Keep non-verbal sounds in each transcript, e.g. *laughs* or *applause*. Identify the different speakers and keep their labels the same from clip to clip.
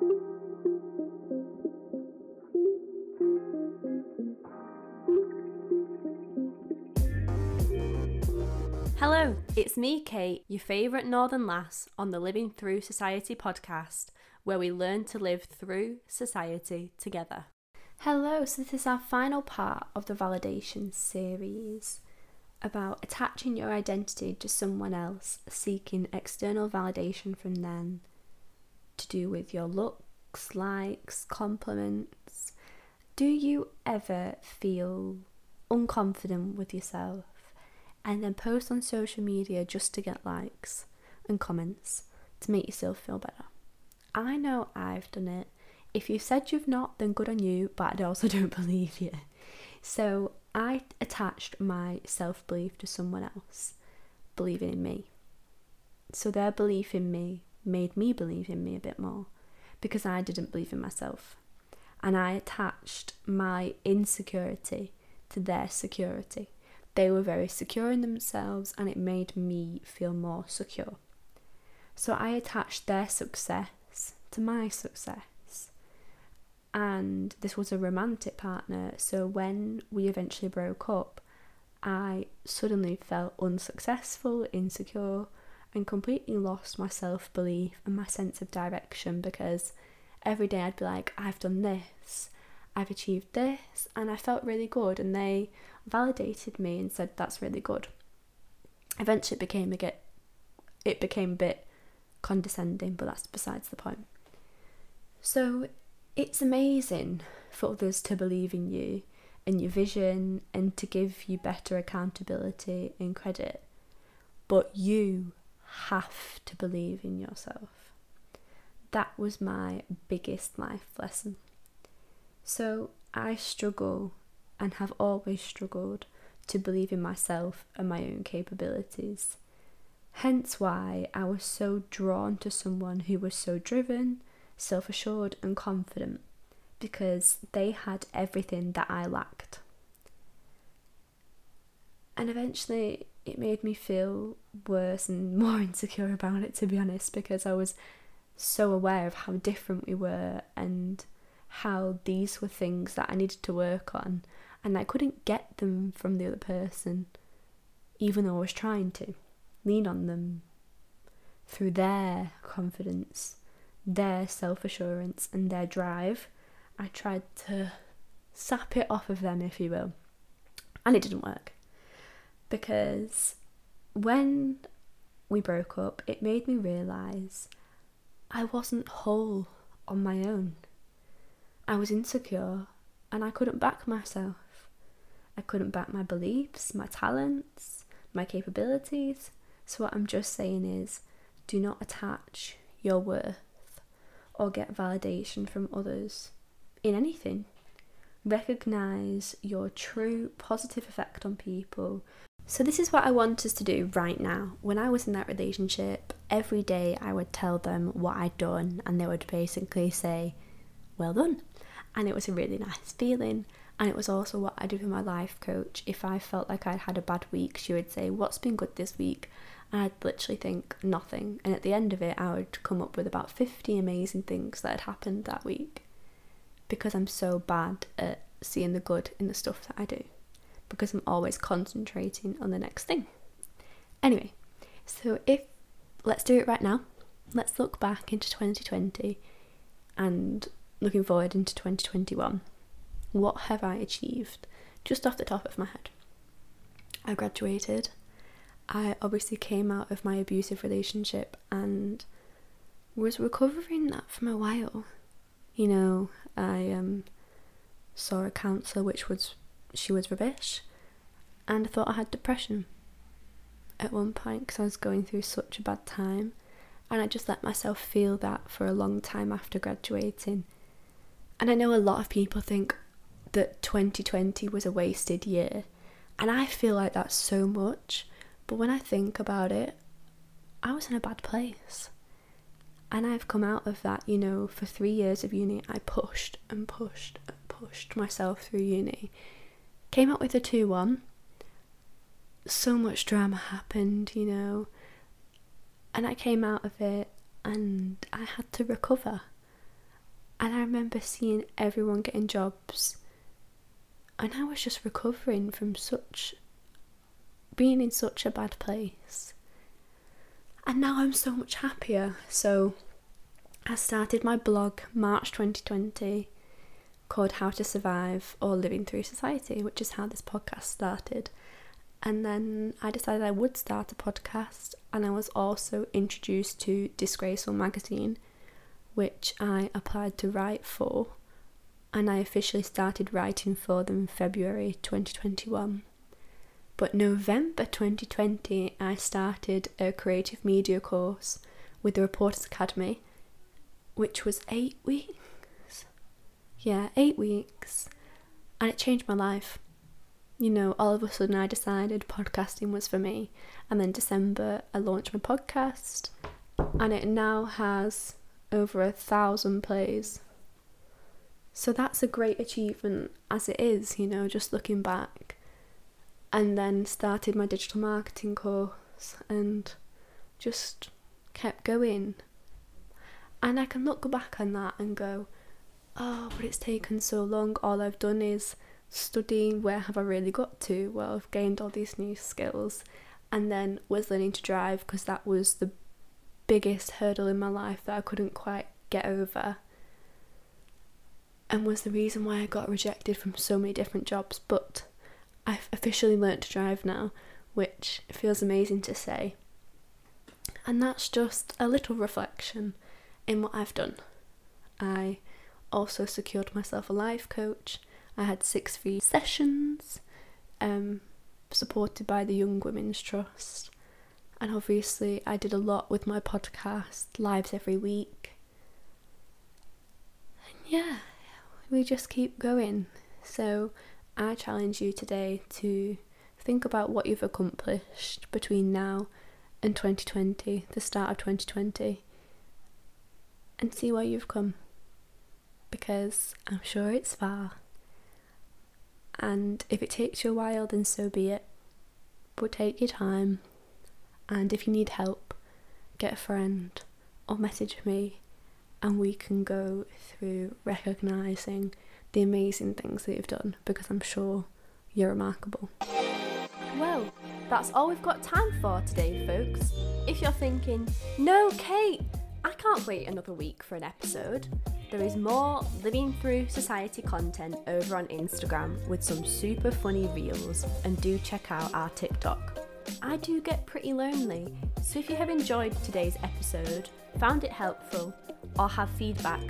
Speaker 1: Hello, it's me, Kate, your favourite Northern lass on the Living Through Society podcast, where we learn to live through society together. Hello, so this is our final part of the validation series about attaching your identity to someone else, seeking external validation from them to do with your looks, likes, compliments. Do you ever feel unconfident with yourself and then post on social media just to get likes and comments to make yourself feel better? I know I've done it. If you said you've not, then good on you, but I also *laughs* don't believe you. So I attached my self belief to someone else believing in me. So their belief in me made me believe in me a bit more because I didn't believe in myself. And I attached my insecurity to their security. They were very secure in themselves and it made me feel more secure. So I attached their success to my success and this was a romantic partner. So when we eventually broke up, I suddenly felt unsuccessful, insecure, and completely lost my self belief and my sense of direction because every day I'd be like, I've done this, I've achieved this, and I felt really good. And they validated me and said, That's really good. Eventually, it became a get, it became a bit condescending, but that's besides the point. So it's amazing for others to believe in you and your vision and to give you better accountability and credit. But you have to believe in yourself. That was my biggest life lesson. So I struggle and have always struggled to believe in myself and my own capabilities. Hence why I was so drawn to someone who was so driven, self assured, and confident because they had everything that I lacked. And eventually, it made me feel worse and *laughs* more insecure about it, to be honest, because I was so aware of how different we were and how these were things that I needed to work on, and I couldn't get them from the other person, even though I was trying to lean on them through their confidence their self assurance and their drive. I tried to sap it off of them, if you will, and it didn't work because when we broke up, it made me realise I wasn't whole on my own. I was insecure and I couldn't back myself. I couldn't back my beliefs, my talents, my capabilities. So, what I'm just saying is do not attach your worth or get validation from others in anything. Recognize your true positive effect on people. So, this is what I want us to do right now. When I was in that relationship, every day I would tell them what I'd done, and they would basically say, Well done. And it was a really nice feeling. And it was also what I do with my life coach. If I felt like I'd had a bad week, she would say, What's been good this week? and I'd literally think nothing. And at the end of it, I would come up with about 50 amazing things that had happened that week because I'm so bad at seeing the good in the stuff that I do because I'm always concentrating on the next thing. Anyway, so if let's do it right now, let's look back into 2020 and looking forward into 2021. What have I achieved just off the top of my head? I graduated I obviously came out of my abusive relationship and was recovering that from a while. You know, I um, saw a counsellor, which was she was rubbish, and I thought I had depression at one point because I was going through such a bad time, and I just let myself feel that for a long time after graduating. And I know a lot of people think that 2020 was a wasted year, and I feel like that so much but when I think about it, I was in a bad place. And I've come out of that, you know, for three years of uni, I pushed and pushed and pushed myself through uni. Came out with a 2 1. So much drama happened, you know. And I came out of it and I had to recover. And I remember seeing everyone getting jobs, and I was just recovering from such being in such a bad place. And now I'm so much happier. So I started my blog March 2020 called How to Survive or Living Through Society, which is how this podcast started. And then I decided I would start a podcast, and I was also introduced to Disgraceful magazine, which I applied to write for, and I officially started writing for them in February 2021. But November 2020, I started a creative media course with the Reporters Academy, which was eight weeks. Yeah, eight weeks. And it changed my life. You know, all of a sudden I decided podcasting was for me. And then December, I launched my podcast, and it now has over a thousand plays. So that's a great achievement as it is, you know, just looking back and then started my digital marketing course and just kept going. And I can look back on that and go, oh, but it's taken so long. All I've done is studying. Where have I really got to? Well, I've gained all these new skills and then was learning to drive because that was the biggest hurdle in my life that I couldn't quite get over. And was the reason why I got rejected from so many different jobs. But I've officially learnt to drive now, which feels amazing to say. And that's just a little reflection in what I've done. I also secured myself a life coach. I had six free sessions, um, supported by the Young Women's Trust. And obviously, I did a lot with my podcast, lives every week. And yeah, we just keep going. So, I challenge you today to think about what you've accomplished between now and 2020, the start of 2020, and see where you've come. Because I'm sure it's far. And if it takes you a while, then so be it. But take your time. And if you need help, get a friend or message me, and we can go through recognizing the amazing things that you've done because I'm sure you're remarkable.
Speaker 2: Well, that's all we've got time for today, folks. If you're thinking, no, Kate, I can't wait another week for an episode, there is more Living Through Society content over on Instagram with some super funny reels, and do check out our TikTok. I do get pretty lonely, so if you have enjoyed today's episode, found it helpful, or have feedback,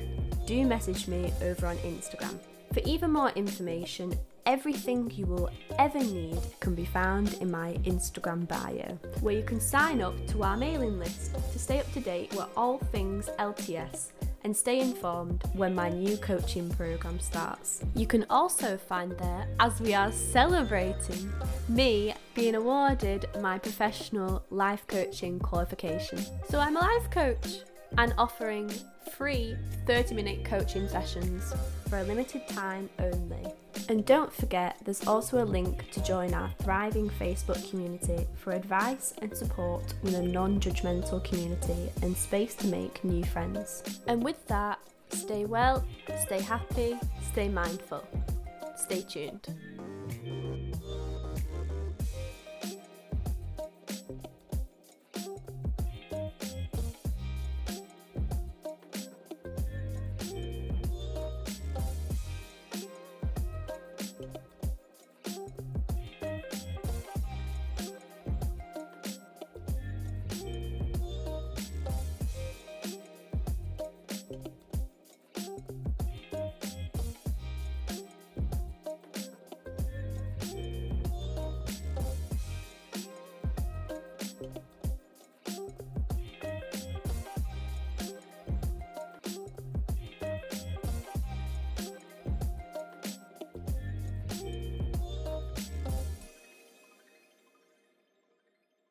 Speaker 2: do message me over on Instagram. For even more information, everything you will ever need can be found in my Instagram bio, where you can sign up to our mailing list to stay up to date with all things LTS and stay informed when my new coaching program starts. You can also find there, as we are celebrating me being awarded my professional life coaching qualification. So I'm a life coach and offering free 30 minute coaching sessions for a limited time only. And don't forget, there's also a link to join our thriving Facebook community for advice and support in a non judgmental community and space to make new friends. And with that, stay well, stay happy, stay mindful. Stay tuned.